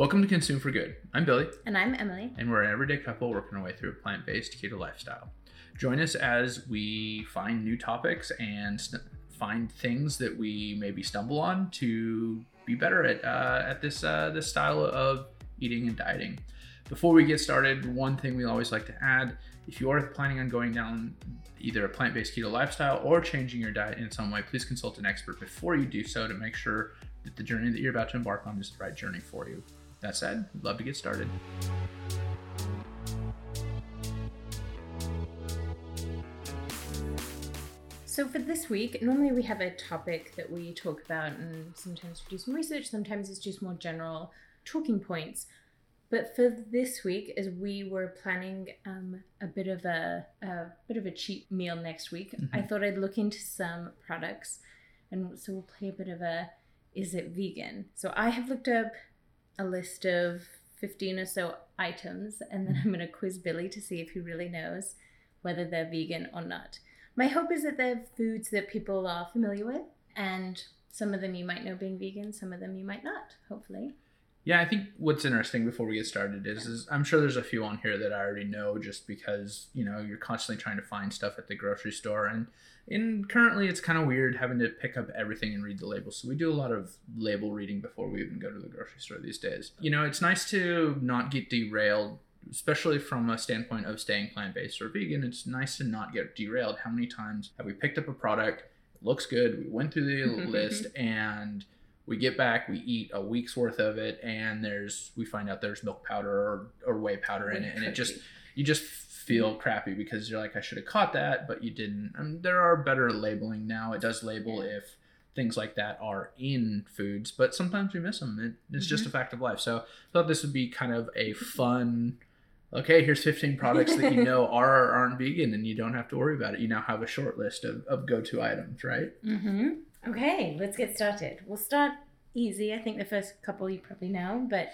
Welcome to Consume for Good. I'm Billy, And I'm Emily. and we're an everyday couple working our way through a plant based keto lifestyle. Join us as we find new topics and st- find things that we maybe stumble on to be better at uh, at this uh, this style of eating and dieting. Before we get started, one thing we always like to add: if you are planning on going down either a plant-based keto lifestyle or changing your diet in some way, please consult an expert before you do so to make sure that the journey that you're about to embark on is the right journey for you. That said, love to get started. So, for this week, normally we have a topic that we talk about, and sometimes we do some research, sometimes it's just more general talking points. But for this week, as we were planning um, a bit of a, a bit of a cheap meal next week, I Mhm. thought I'd look into some products, and so we'll play a bit of a is it vegan? So I have looked up a list of fifteen or so items, and then mm. I'm going to quiz Billy to see if he really knows whether they're vegan or not. My hope is that they're foods that people are familiar with, and some of them you might know being vegan, some of them you might not, hopefully. Yeah, I think what's interesting before we get started is, is I'm sure there's a few on here that I already know just because, you know, you're constantly trying to find stuff at the grocery store and and currently it's kind of weird having to pick up everything and read the labels. So we do a lot of label reading before we even go to the grocery store these days. You know, it's nice to not get derailed especially from a standpoint of staying plant-based or vegan it's nice to not get derailed how many times have we picked up a product it looks good we went through the mm-hmm. list and we get back we eat a week's worth of it and there's we find out there's milk powder or, or whey powder in it and it just you just feel crappy because you're like i should have caught that but you didn't and there are better labeling now it does label if things like that are in foods but sometimes we miss them it, it's just a Mhm. fact of life so i thought this would be kind of a fun okay here's 15 products that you know are or aren't vegan and you don't have to worry about it you now have a short list of, of go-to items right Mm-hmm. Okay, let's get started. We'll start easy. I think the first couple you probably know, but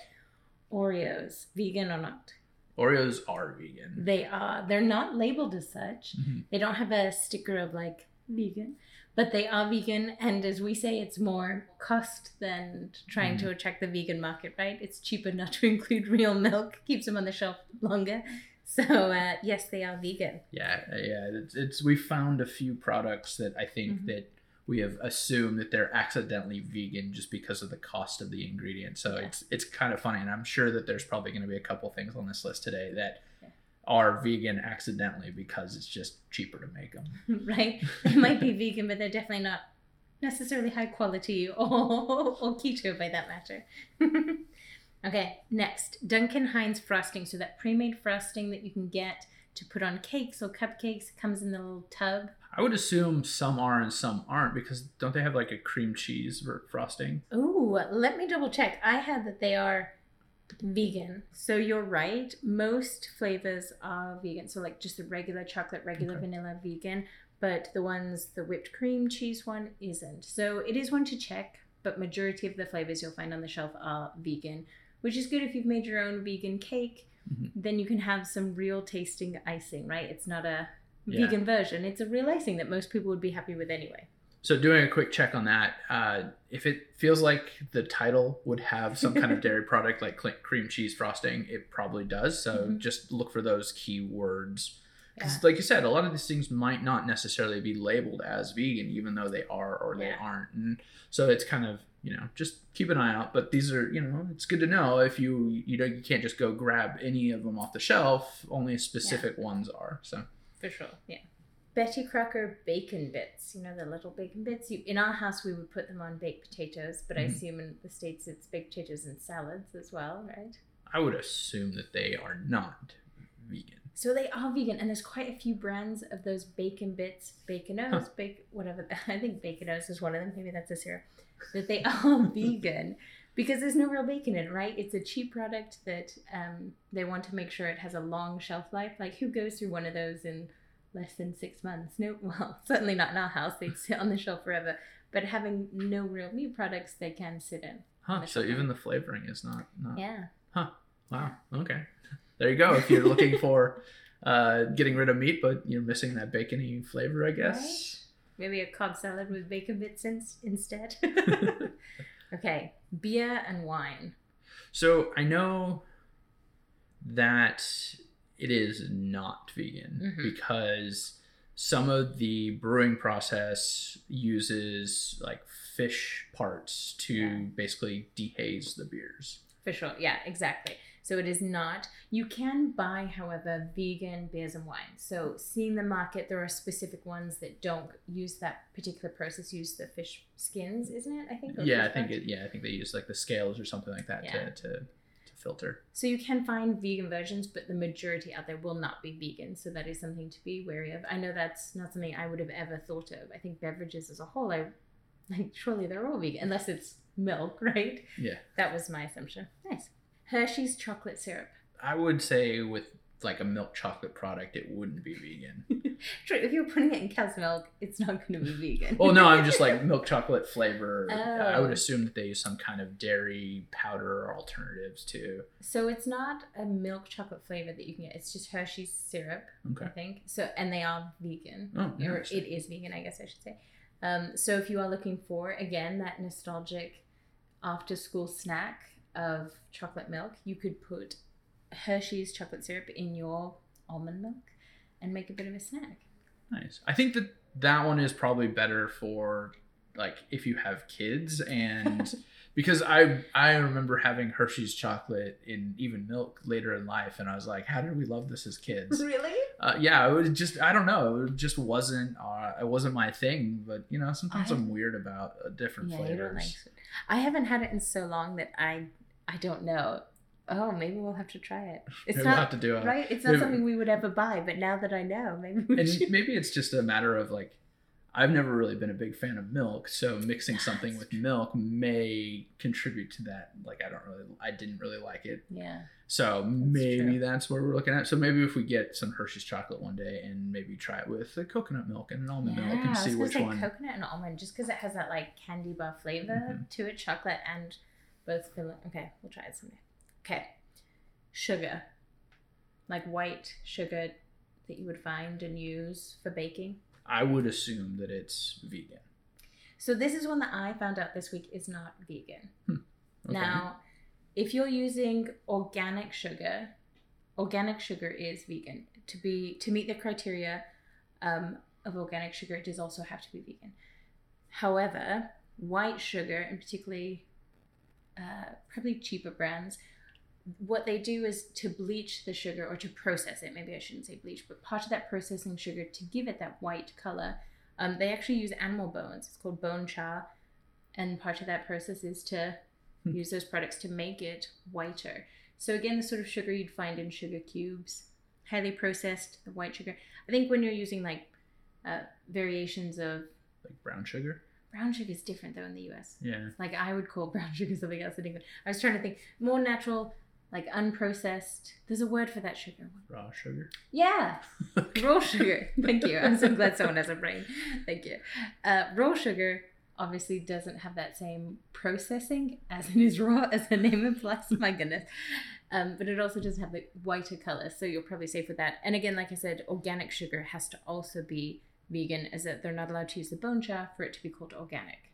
Oreos, vegan or not? Oreos are vegan They are. They're not labeled as such. Mhm. They don't have a sticker of like vegan, but they are vegan. And as we say, it's more cost than trying to attract the vegan market, right? It's cheaper not to include real milk, keeps them on the shelf longer. So uh, yes, they are vegan. Yeah, yeah. It's, it's we found a few products that I think Mhm. that we have assumed that they're accidentally vegan just because of the cost of the ingredient. So Yeah. it's it's kind of funny, and I'm sure that there's probably going to be a couple things on this list today that Yeah. are vegan accidentally because it's just cheaper to make them. right? They might be vegan, but they're definitely not necessarily high quality or, or keto by that matter. okay, next Duncan Hines frosting. So that pre-made frosting that you can get to put on cakes or cupcakes comes in the little tub. I would assume some are and some aren't because don't they have like a cream cheese ver- frosting? Ooh, let me double check. I had that they are vegan. So you're right. Most flavors are vegan. So like just the regular chocolate, regular Okay. vanilla vegan, but the ones the whipped cream cheese one isn't. So it is one to check, but majority of the flavors you'll find on the shelf are vegan, which is good if you've made your own vegan cake. Mhm. Then you can have some real tasting icing, right? It's not a Yeah. vegan version. It's a real icing that most people would be happy with anyway. So doing a quick check on that, uh, if it feels like the title would have some kind of dairy product like cream cheese frosting, it probably does. So Mhm. just look for those keywords. Because, Yeah. like you said, a lot of these things might not necessarily be labeled as vegan, even though they are or they Yeah. aren't. And so it's kind of you know just keep an eye out. But these are you know it's good to know if you you know you can't just go grab any of them off the shelf. Only specific ones are. So For sure, yeah. Betty Crocker bacon bits. You know the little bacon bits. You, in our house, we would put them on baked potatoes, but I Mhm. assume in the states it's baked potatoes and salads as well, right? I would assume that they are not vegan. So they are vegan, and there's quite a few brands of those bacon bits, baconos, Huh. bake whatever. I think baconos is one of them. Maybe that's a syrup. That they are vegan because there's no real bacon in it, right? It's a cheap product that um, they want to make sure it has a long shelf life. Like who goes through one of those in less than six months? No, well, certainly not in our house. They'd sit on the shelf forever. But having no real meat products, they can sit in. Huh. So even the flavoring is not not. Yeah. Huh. Wow. Okay. There you go. If you're looking for uh, getting rid of meat, but you're missing that bacony flavor, I guess. Maybe a Cobb salad with bacon bits in, instead. okay, beer and wine. So I know that it is not vegan Mhm. because some of the brewing process uses like fish parts to Yeah. basically dehaze the beers. For sure. Yeah, exactly. So it is not. You can buy, however, vegan beers and wines. So seeing the market, there are specific ones that don't use that particular process, use the fish skins, isn't it? I think. Yeah, I think it. Yeah, I think they use like the scales or something like that Yeah. to, to to filter. So you can find vegan versions, but the majority out there will not be vegan. So that is something to be wary of. I know that's not something I would have ever thought of. I think beverages as a whole, I like surely they're all vegan, unless it's milk, right? Yeah. That was my assumption. Nice. Hershey's chocolate syrup. I would say with like a milk chocolate product, it wouldn't be vegan. True, if you're putting it in cow's milk, it's not going to be vegan. well, no, I'm just like milk chocolate flavor. I would Oh. assume that they use some kind of dairy powder or alternatives too. So it's not a milk chocolate flavor that you can get. It's just Hershey's syrup, I think. So and they are vegan. Oh, or it is vegan, I guess I should say. Um, so if you are looking for again that nostalgic after school snack of chocolate milk, you could put Hershey's chocolate syrup in your almond milk and make a bit of a snack. Nice. I think that that one is probably better for like if you have kids and because I I remember having Hershey's chocolate in even milk later in life and I was like how did we love this as kids? Really? Uh, yeah, it was just I don't know, it just wasn't uh, it wasn't my thing, but you know, sometimes I- I'm weird about uh, different Yeah, don't like. flavors. I haven't had it in so long that I I don't know. Oh, maybe we'll have to try it. It's Maybe we'll not have to do a right. It's not maybe- something we would ever buy, but now that I know, maybe we and should. maybe it's just a matter of like I've never really been a big fan of milk, so mixing something with milk may contribute to that. Like I don't really, I didn't really like it, Yeah. so maybe true. that's what we're looking at. So maybe if we get some Hershey's chocolate one day and maybe try it with the coconut milk and an almond milk I and see which say one. coconut and almond, just because it has that like candy bar flavor Mhm. to it, chocolate and both filling. Okay, we'll try it someday. Okay, sugar, like white sugar that you would find and use for baking. I would assume that it's vegan. So this is one that I found out this week is not vegan. Okay. Now, if you're using organic sugar, organic sugar is vegan. To be to meet the criteria um, of organic sugar, it does also have to be vegan. However, white sugar, and particularly uh, probably cheaper brands, what they do is to bleach the sugar or to process it. Maybe I shouldn't say bleach, but part of that processing sugar to give it that white color, um, they actually use animal bones. It's called bone char, and part of that process is to Hmm. use those products to make it whiter. So again, the sort of sugar you'd find in sugar cubes, highly processed, the white sugar. I think when you're using like uh, variations of like brown sugar. brown sugar is different though in the U.S. Yeah. Like I would call brown sugar something else in England. I was trying to think more natural, like unprocessed. There's a word for that sugar. Raw sugar. Yeah, raw sugar. Thank you. I'm so glad someone has a brain. Thank you. Uh, raw sugar obviously doesn't have that same processing as it is raw, as the name implies. My goodness. Um, but it also doesn't have the whiter color, so you're probably safe with that. And again, like I said, organic sugar has to also be vegan, as that they're not allowed to use the bone char for it to be called organic.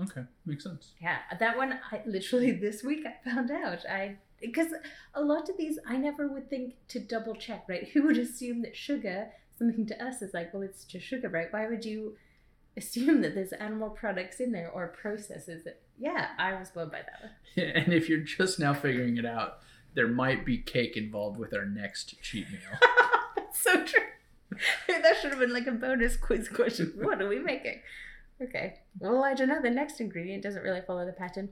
Okay, makes sense. Yeah, that one I literally this week I found out. I because a lot of these I never would think to double check, right? Who would assume that sugar, something to us is like, well, it's just sugar, right? Why would you assume that there's animal products in there or processes that yeah, I was blown by that one. Yeah, and if you're just now figuring it out, there might be cake involved with our next cheat meal. That's so true. that should have been like a bonus quiz question. What are we making? Okay. Well, I don't know. The next ingredient doesn't really follow the pattern.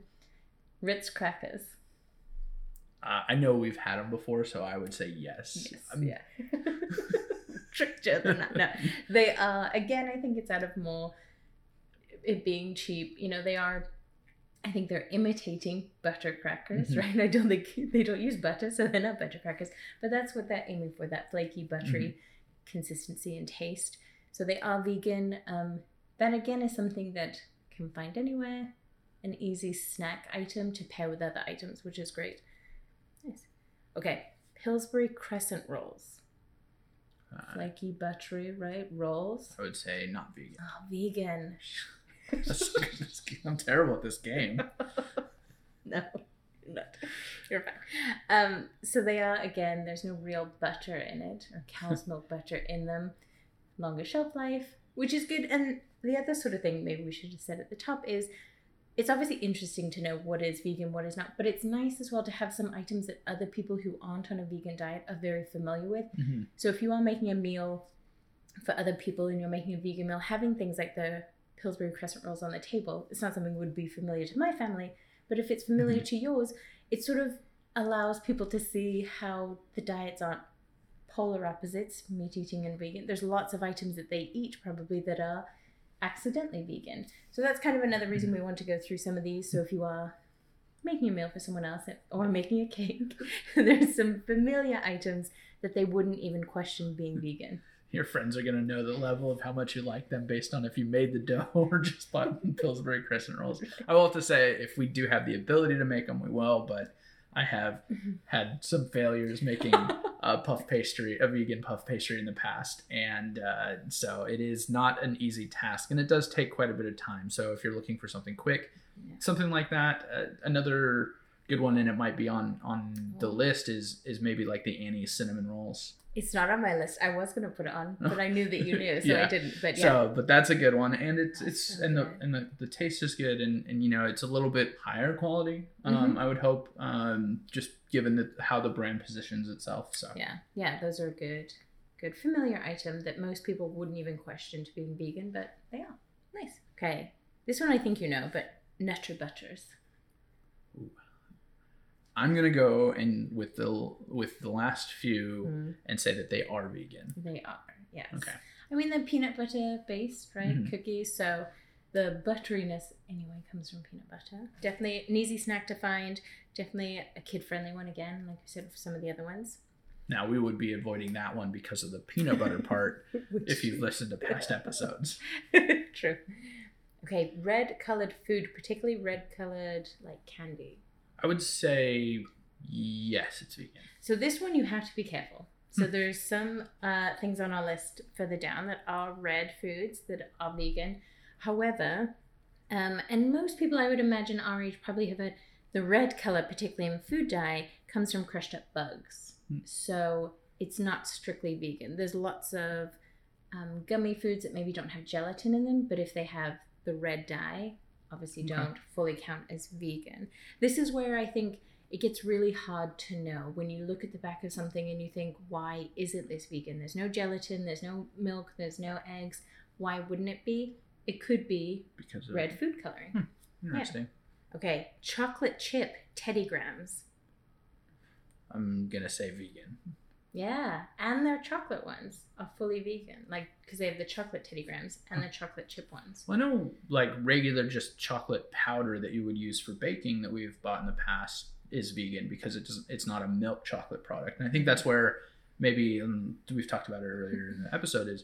Ritz crackers. Uh, I know we've had them before, so I would say yes. Yes. I'm- yeah. Tricked you than that. No, they are. Again, I think it's out of more it being cheap. You know, they are. I think they're imitating butter crackers, Mhm. right? I don't think they don't use butter, so they're not butter crackers. But that's what they're aiming for: that flaky, buttery consistency and taste. So they are vegan. Um, that again is something that can find anywhere. An easy snack item to pair with other items, which is great. Nice. Okay, Pillsbury crescent rolls. Uh, Flaky, buttery, right? Rolls. I would say not vegan. Oh, vegan. I'm terrible at this game. no. Not. You're fine. Um, so they are again. There's no real butter in it or cow's milk butter in them. Longer shelf life, which is good. And the other sort of thing maybe we should have said at the top is it's obviously interesting to know what is vegan, what is not, but it's nice as well to have some items that other people who aren't on a vegan diet are very familiar with. Mhm. So if you are making a meal for other people and you're making a vegan meal, having things like the Pillsbury crescent rolls on the table, it's not something that would be familiar to my family, but if it's familiar to yours, it sort of allows people to see how the diets aren't polar opposites, meat eating and vegan. There's lots of items that they eat probably that are accidentally vegan. So that's kind of another reason we want to go through some of these. So if you are making a meal for someone else or making a cake, there's some familiar items that they wouldn't even question being vegan. Your friends are gonna know the level of how much you like them based on if you made the dough or just bought Pillsbury crescent rolls. I will have to say, if we do have the ability to make them, we will. But I have had some failures making a puff pastry, a vegan puff pastry in the past, and uh, so it is not an easy task, and it does take quite a bit of time. So if you're looking for something quick, Yeah. something like that, uh, another good one, and it might be on on the list is is maybe like the Annie's cinnamon rolls. It's not on my list. I was gonna put it on, but I knew that you knew, so I didn't. But yeah, So, but that's a good one, and it's it's so and the and the, the taste is good, and and you know it's a little bit higher quality. Um, Mm-hmm. I would hope, um, just given the, how the brand positions itself. So yeah, yeah, those are good, good familiar item that most people wouldn't even question to being vegan, but they are. Nice. Okay, this one I think you know, but Nutter Butters. I'm gonna go and with the with the last few Mm, and say that they are vegan. they are. Yes. Okay. I mean, they're peanut butter based, right? Mhm. Cookies. So the butteriness, anyway, comes from peanut butter. Definitely an easy snack to find. Definitely a kid friendly one again, like I said for some of the other ones. Now we would be avoiding that one because of the peanut butter part. if you've listened to past episodes, True. Okay, red colored food, particularly red colored like candy. I would say yes, it's vegan. So this one you have to be careful. So there's some uh, things on our list further down that are red foods that are vegan. However, um, and most people I would imagine our age probably have heard the red color, particularly in food dye, comes from crushed up bugs. Hmm. So it's not strictly vegan. There's lots of um, gummy foods that maybe don't have gelatin in them, but if they have the red dye, obviously Okay. don't fully count as vegan. This is where I think it gets really hard to know when you look at the back of something and you think, why isn't this vegan? There's no gelatin, there's no milk, there's no eggs. Why wouldn't it be? It could be Because of red food coloring. Hmm. Interesting. Okay, chocolate chip Teddy Grahams. I'm gonna say vegan. Yeah, and their chocolate ones are fully vegan, like because they have the chocolate Teddy Grahams and the chocolate chip ones. Well, I know like regular just chocolate powder that you would use for baking that we've bought in the past is vegan because it doesn't. It's not a milk chocolate product, and I think that's where maybe um, we've talked about it earlier in the episode is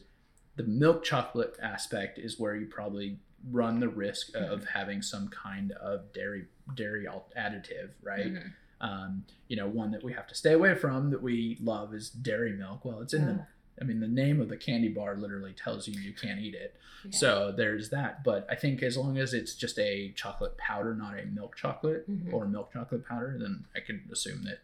the milk chocolate aspect is where you probably run the risk of having some kind of dairy dairy additive, right? Mhm. Um, you know, one that we have to stay away from that we love is dairy milk. Well, it's in the I mean, the name of the candy bar literally tells you you can't eat it. Yeah. So there's that. But I think as long as it's just a chocolate powder, not a milk chocolate Mhm. or milk chocolate powder, then I can assume that,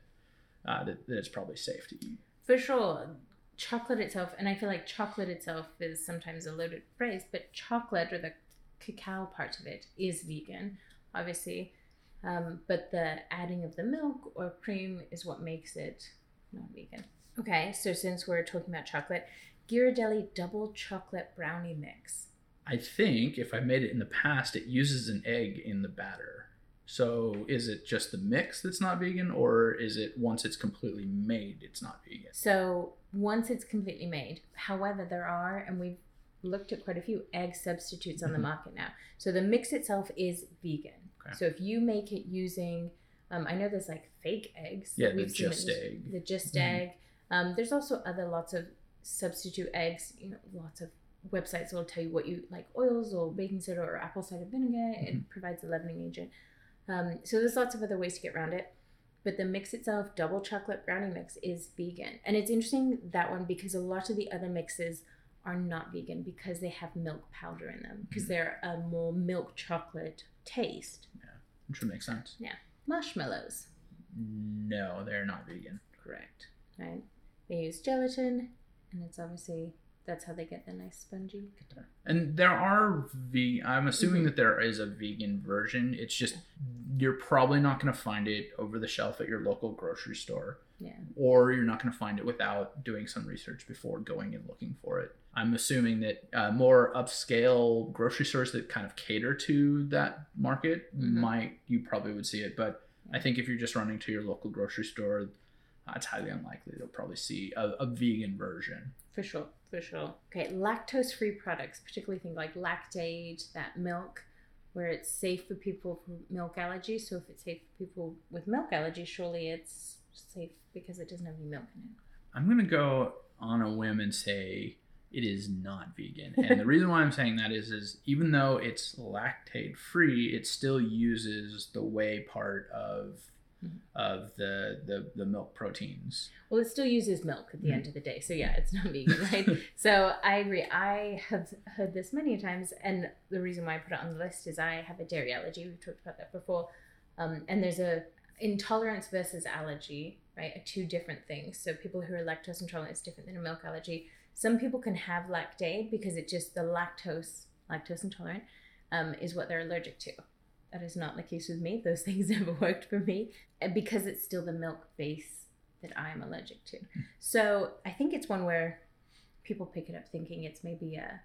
uh, that, that it's probably safe to eat. For sure. Chocolate itself, and I feel like chocolate itself is sometimes a loaded phrase, but chocolate or the cacao part of it is vegan, obviously. Um, but the adding of the milk or cream is what makes it not vegan. Okay, so since we're talking about chocolate, Ghirardelli double chocolate brownie mix. I think if I made it in the past, it uses an egg in the batter. So is it just the mix that's not vegan, or is it once it's completely made, it's not vegan? So once it's completely made, however, there are, and we've looked at quite a few egg substitutes on the Mhm. market now. So the mix itself is vegan. Okay. So if you make it using, um, I know there's like fake eggs. Yeah, the we've Just Egg. The just Mhm. egg. Um, there's also other lots of substitute eggs. You know, lots of websites will tell you what you like oils or baking soda or apple cider vinegar. Mm-hmm. It provides a leavening agent. Um, so there's lots of other ways to get around it. But the mix itself, double chocolate brownie mix, is vegan. And it's interesting that one because a lot of the other mixes are not vegan because they have milk powder in them because Mhm. they're a more milk chocolate taste. Yeah, which would make sense. Yeah, marshmallows. No, they're not vegan. Correct. Right. They use gelatin, and it's obviously that's how they get the nice spongy. And there are ve I'm assuming Mhm. that there is a vegan version. It's just you're probably not going to find it over the shelf at your local grocery store. Yeah. Or you're not going to find it without doing some research before going and looking for it. I'm assuming that uh, more upscale grocery stores that kind of cater to that market Mhm. might you probably would see it. But I think if you're just running to your local grocery store, uh, it's highly unlikely they'll probably see a, a vegan version. For sure, for sure. Okay, lactose free products, particularly things like Lactaid, that milk, where it's safe for people with milk allergies. So if it's safe for people with milk allergies, surely it's safe because it doesn't have any milk in it. I'm gonna go on a whim and say it is not vegan. And the reason why I'm saying that is is even though it's lactate free, it still uses the whey part of Mhm. of the, the the milk proteins. Well, it still uses milk at the end of the day. So yeah, it's not vegan, right? so I agree. I have heard this many times, and the reason why I put it on the list is I have a dairy allergy. We've talked about that before. Um, and there's a intolerance versus allergy, right? Are two different things. So people who are lactose intolerant is different than a milk allergy. Some people can have Lactaid because it just the lactose lactose intolerant um, is what they're allergic to. That is not the case with me. Those things never worked for me because it's still the milk base that I am allergic to. So I think it's one where people pick it up thinking it's maybe a,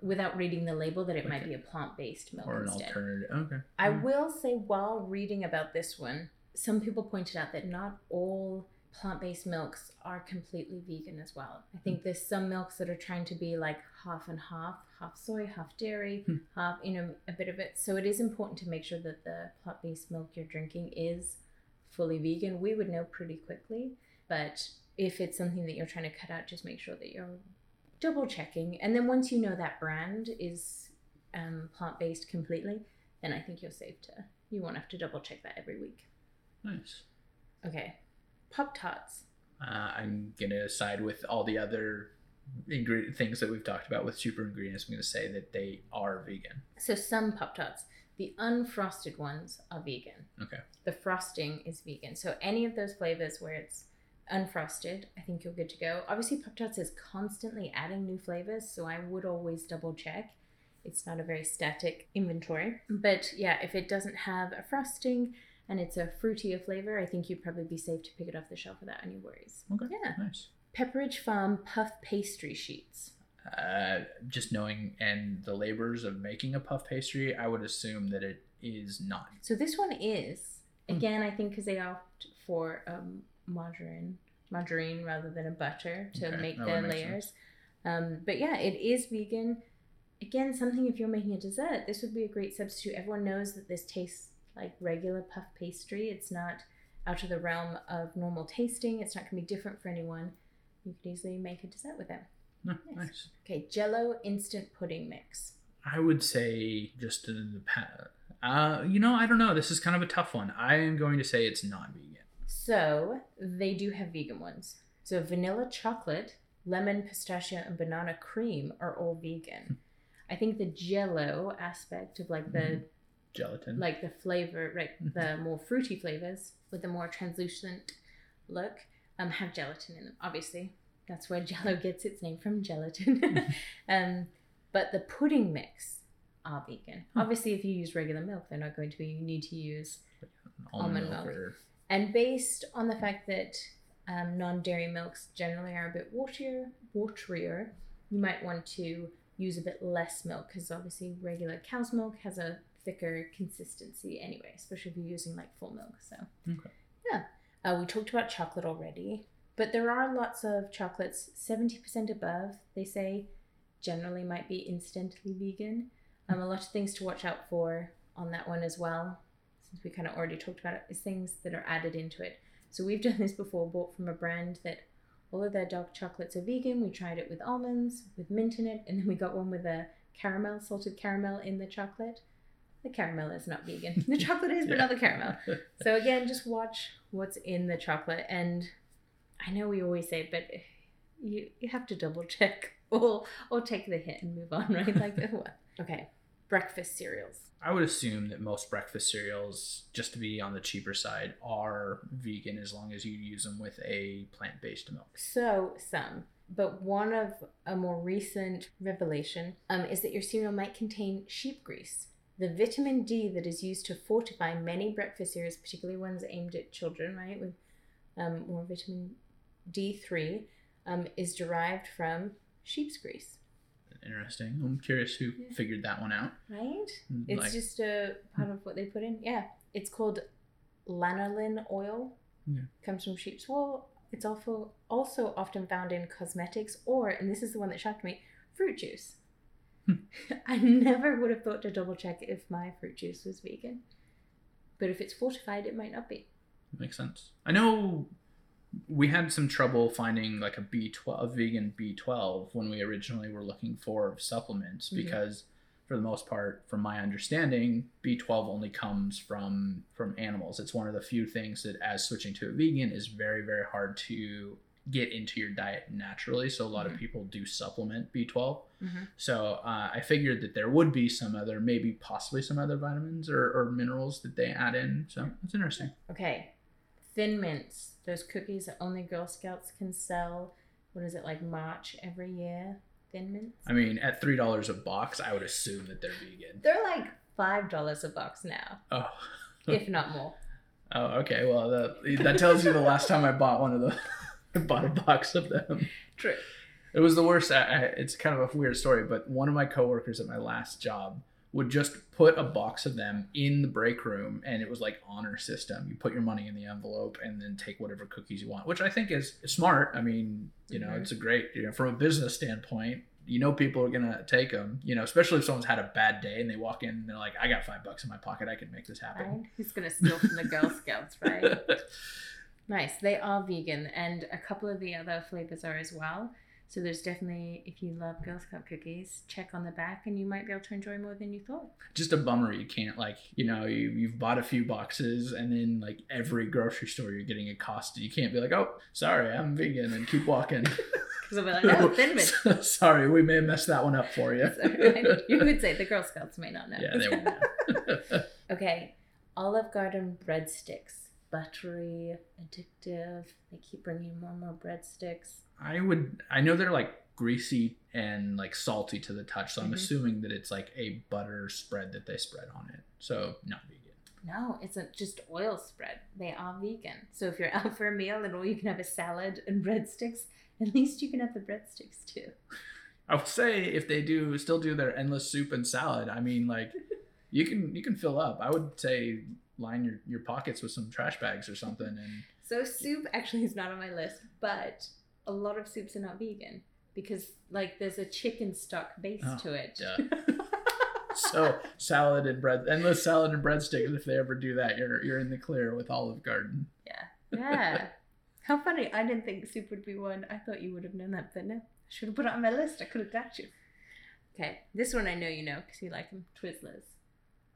without reading the label, that it might be a plant based milk or an instead. alternative. Okay. I Mm. will say, while reading about this one, some people pointed out that not all plant based milks are completely vegan as well. I think there's some milks that are trying to be like half and half, half soy, half dairy, Hmm. half, you know, a bit of it. So it is important to make sure that the plant based milk you're drinking is fully vegan. We would know pretty quickly, but if it's something that you're trying to cut out, just make sure that you're double checking. And then once you know that brand is um, plant based completely, then I think you're safe to. You won't have to double check that every week. Nice. Okay, Pop Tarts. Uh, I'm gonna side with all the other ingredient things that we've talked about with super ingredients. I'm gonna say that they are vegan. So some Pop Tarts, the unfrosted ones are vegan. Okay. The frosting is vegan. So any of those flavors where it's unfrosted, I think you're good to go. Obviously, Pop Tarts is constantly adding new flavors, so I would always double check. It's not a very static inventory. But yeah, if it doesn't have a frosting and it's a fruitier flavor, I think you'd probably be safe to pick it off the shelf without any worries. Okay. Yeah. Nice. Pepperidge Farm puff pastry sheets. Uh, just knowing and the labors of making a puff pastry, I would assume that it is not. So this one is Hmm. again, I think, because they opt for um, margarine, margarine rather than a butter to Okay, make that the layers. Um, but yeah, it is vegan. Again, something if you're making a dessert, this would be a great substitute. Everyone knows that this tastes like regular puff pastry. It's not out of the realm of normal tasting. It's not going to be different for anyone. You could easily make a dessert with it. No, Nice. nice. Okay, Jello instant pudding mix. I would say just in the past. Uh, you know, I don't know. This is kind of a tough one. I am going to say it's not vegan. So they do have vegan ones. So vanilla chocolate, lemon, pistachio, and banana cream are all vegan. I think the jello aspect of like the Mhm. Gelatin. like the flavor, right, Mhm. the more fruity flavors with the more translucent look, um, have gelatin in them. Obviously, that's where Jello gets its name from, gelatin. um, but the pudding mix are vegan. Hmm. Obviously, if you use regular milk, they're not going to be. You need to use almond milk. or- and based on the fact that um, non-dairy milks generally are a bit waterier, waterier, you might want to use a bit less milk because obviously regular cow's milk has a thicker consistency anyway, especially if you're using like full milk. So Okay. yeah, uh, we talked about chocolate already, but there are lots of chocolates seventy percent above. They say generally might be instantly vegan. Um, a lot of things to watch out for on that one as well since we kind of already talked about it, is things that are added into it. So we've done this before, bought from a brand that all of their dark chocolates are vegan. We tried it with almonds, with mint in it, and then we got one with a caramel, salted caramel in the chocolate. The caramel is not vegan. The chocolate is, but Yeah. not the caramel. So again, just watch what's in the chocolate. And I know we always say it, but you you have to double check or or take the hit and move on, right? Like what? Okay. breakfast cereals. I would assume that most breakfast cereals, just to be on the cheaper side, are vegan as long as you use them with a plant based milk. So some, but one of a more recent revelation um, is that your cereal might contain sheep grease. The vitamin D that is used to fortify many breakfast cereals, particularly ones aimed at children, right, with um, more vitamin D3, um, is derived from sheep's grease. Interesting. I'm curious who Yeah. figured that one out. Right? It's just a part of what they put in. Yeah. It's called lanolin oil. Yeah. Comes from sheep's wool. It's also also often found in cosmetics or, and this is the one that shocked me, fruit juice. I never would have thought to double check if my fruit juice was vegan. But if it's fortified, it might not be. Makes sense. I know we had some trouble finding like a B12, a vegan B12 when we originally were looking for supplements Mhm. because for the most part, from my understanding, B12 only comes from from animals. It's one of the few things that as switching to a vegan is very very hard to get into your diet naturally. So a lot Mhm. of people do supplement B12. Mm-hmm. So uh, I figured that there would be some other, maybe possibly some other vitamins or, or minerals that they add in. So it's interesting. Okay. Thin mints, those cookies that only Girl Scouts can sell. What is it, like March every year? Thin mints? I mean, at three dollars a box, I would assume that they're vegan. They're like $5 a box now, Oh, if not more. oh, okay. Well, that that tells you the last time I bought one of the, I bought a box of them. True. It was the worst. I, I, it's kind of a weird story, but one of my coworkers at my last job would just put a box of them in the break room, and it was like honor system. You put your money in the envelope and then take whatever cookies you want, which I think is smart. I mean, you know, Mhm. it's a great, you know, from a business standpoint. You know, people are gonna take them. You know, especially if someone's had a bad day and they walk in and they're like, "I got five bucks in my pocket. I can make this happen." Right? Who's to steal from the Girl Scouts, right? Nice. They are vegan, and a couple of the other flavors are as well. So there's definitely, if you love Girl Scout cookies, check on the back, and you might be able to enjoy more than you thought. just a bummer you can't like you know you, you've bought a few boxes and then like every grocery store you're getting accosted you can't be like oh sorry i'm vegan and keep walking Because I'll be like, oh, thin sorry we may have messed that one up for you So, you would say the Girl Scouts may not know. yeah they won't know. Okay, Olive Garden breadsticks. Buttery, addictive. They keep bringing more and more breadsticks. i would i know they're like greasy and like salty to the touch so i'm Mhm. assuming that it's like a butter spread that they spread on it so not vegan No, it's a, just oil spread. They are vegan. So if you're out for a meal and all you can have is salad and breadsticks, at least you can have the breadsticks too. i would say if they do still do their endless soup and salad i mean like you can you can fill up i would say line your, your pockets with some trash bags or something and So soup actually is not on my list, but a lot of soups are not vegan because like there's a chicken stock base Oh, to it. so salad and bread endless salad and breadsticks if they ever do that you're you're in the clear with olive garden Yeah, yeah. How funny. I didn't think soup would be one. I thought you would have known that, but no. I should have put it on my list. I could have got you. Okay, this one I know you know because you like them. Twizzlers.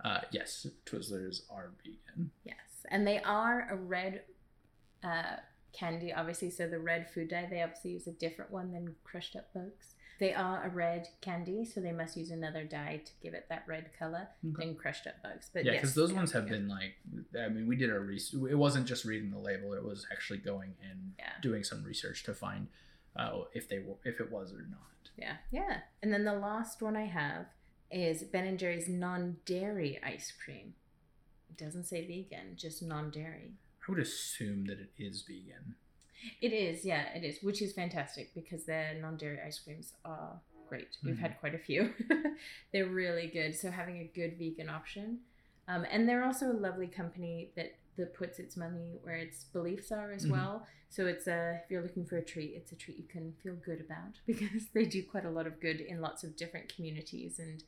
Uh yes twizzlers are vegan Yes, and they are a red uh, candy, obviously. So the red food dye, they obviously use a different one than crushed up bugs. They are a red candy, so they must use another dye to give it that red color Okay. than crushed up bugs. But yeah yes, because those ones have been like i mean we did our research it wasn't just reading the label it was actually going and Yeah. doing some research to find uh, if they were if it was or not Yeah, yeah. And then the last one I have is Ben and Jerry's non-dairy ice cream. It doesn't say vegan, just non-dairy. i would assume that it is vegan It is, yeah, it is, which is fantastic because their non-dairy ice creams are great. We've Mhm. had quite a few. they're really good. So having a good vegan option, um, and they're also a lovely company that that puts its money where its beliefs are as Mhm. well. So it's a if you're looking for a treat, it's a treat you can feel good about because they do quite a lot of good in lots of different communities and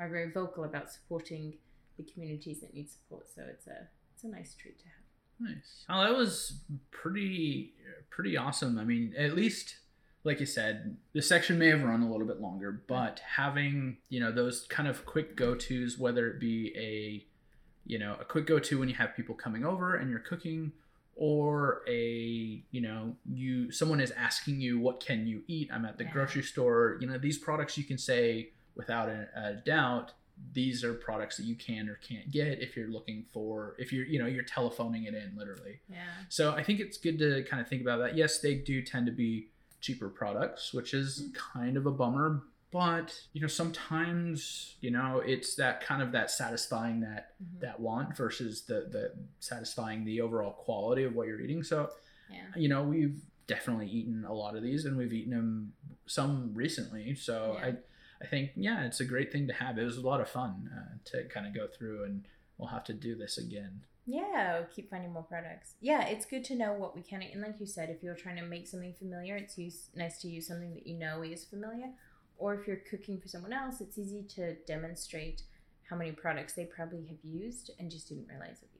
are very vocal about supporting the communities that need support. So it's a it's a nice treat to have. Nice. Oh, that was pretty pretty awesome. I mean, at least like you said, the section may have run a little bit longer, but having, you know, those kind of quick go-tos whether it be a you know, a quick go-to when you have people coming over and you're cooking or a, you know, you someone is asking you what can you eat? I'm at the Yeah. grocery store, you know, these products you can say without a, a doubt these are products that you can or can't get if you're looking for if you're you know you're telephoning it in literally Yeah. so i think it's good to kind of think about that yes they do tend to be cheaper products which is kind of a bummer but you know sometimes you know it's that kind of that satisfying that Mhm. that want versus the the satisfying the overall quality of what you're eating so Yeah. you know we've definitely eaten a lot of these and we've eaten them some recently so Yeah. i i think yeah it's a great thing to have it was a lot of fun uh, to kind of go through and we'll have to do this again Yeah, we'll keep finding more products. Yeah, it's good to know what we can. And like you said, if you're trying to make something familiar, it's use, nice to use something that you know is familiar. Or if you're cooking for someone else, it's easy to demonstrate how many products they probably have used and just didn't realize it.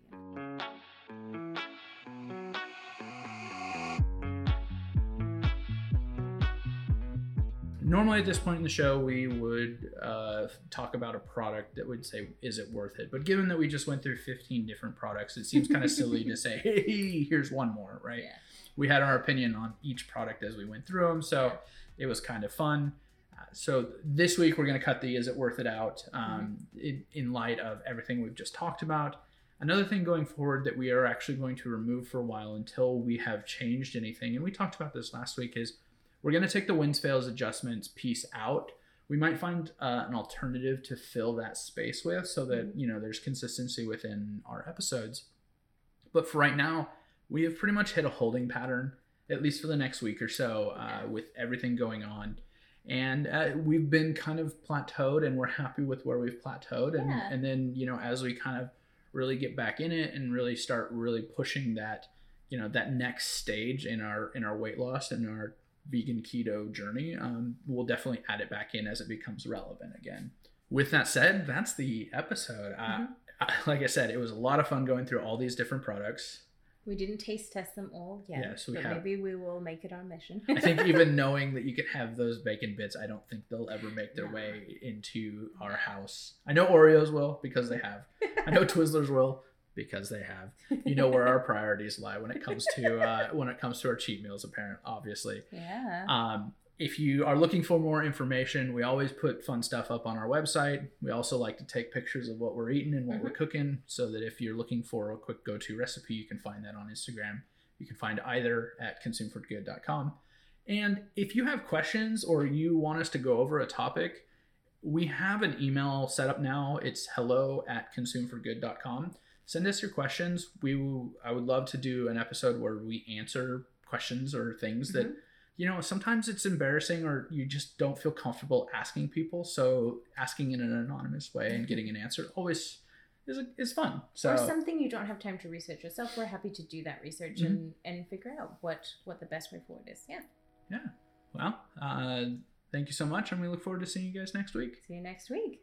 Normally at this point in the show we would uh, talk about a product that would say is it worth it? But given that we just went through 15 different products it seems kind of silly to say hey here's one more right? Yeah. we had our opinion on each product as we went through them so it was kind of fun. Uh, so this week we're going to cut the is it worth it? out um, in, in light of everything we've just talked about. Another thing going forward that we are actually going to remove for a while until we have changed anything and we talked about this last week is we're going to take the wins fails adjustments piece out. We might find uh, an alternative to fill that space with so that you know there's consistency within our episodes. But for right now we have pretty much hit a holding pattern at least for the next week or so uh, with everything going on. And uh, we've been kind of plateaued and we're happy with where we've plateaued. And, Yeah. and then you know as we kind of really get back in it and really start really pushing that you know that next stage in our in our weight loss and our vegan keto journey um, we'll definitely add it back in as it becomes relevant again with that said that's the episode uh, Mhm. I- like i said it was a lot of fun going through all these different products We didn't taste test them all yet. Yes, we but have. maybe we will make it our mission. I think even knowing that you can have those bacon bits, I don't think they'll ever make their No. way into our house. I know Oreos will because they have. I know Twizzlers will because they have. You know where our priorities lie when it comes to uh, when it comes to our cheat meals. Apparent, obviously. yeah. Um, if you are looking for more information, we always put fun stuff up on our website. We also like to take pictures of what we're eating and what we're cooking so that if you're looking for a quick go to recipe, you can find that on Instagram. You can find either at consumeforgood.com. And if you have questions or you want us to go over a topic, we have an email set up now. It's hello at consumeforgood.com. Send us your questions. We will, I would love to do an episode where we answer questions or things that Mhm. you know sometimes it's embarrassing or you just don't feel comfortable asking people so asking in an anonymous way and getting an answer always is, is fun so or something you don't have time to research yourself. We're happy to do that research Mhm. and, and figure out what, what the best way forward is. Yeah. Yeah. well uh, thank you so much and we look forward to seeing you guys next week See you next week.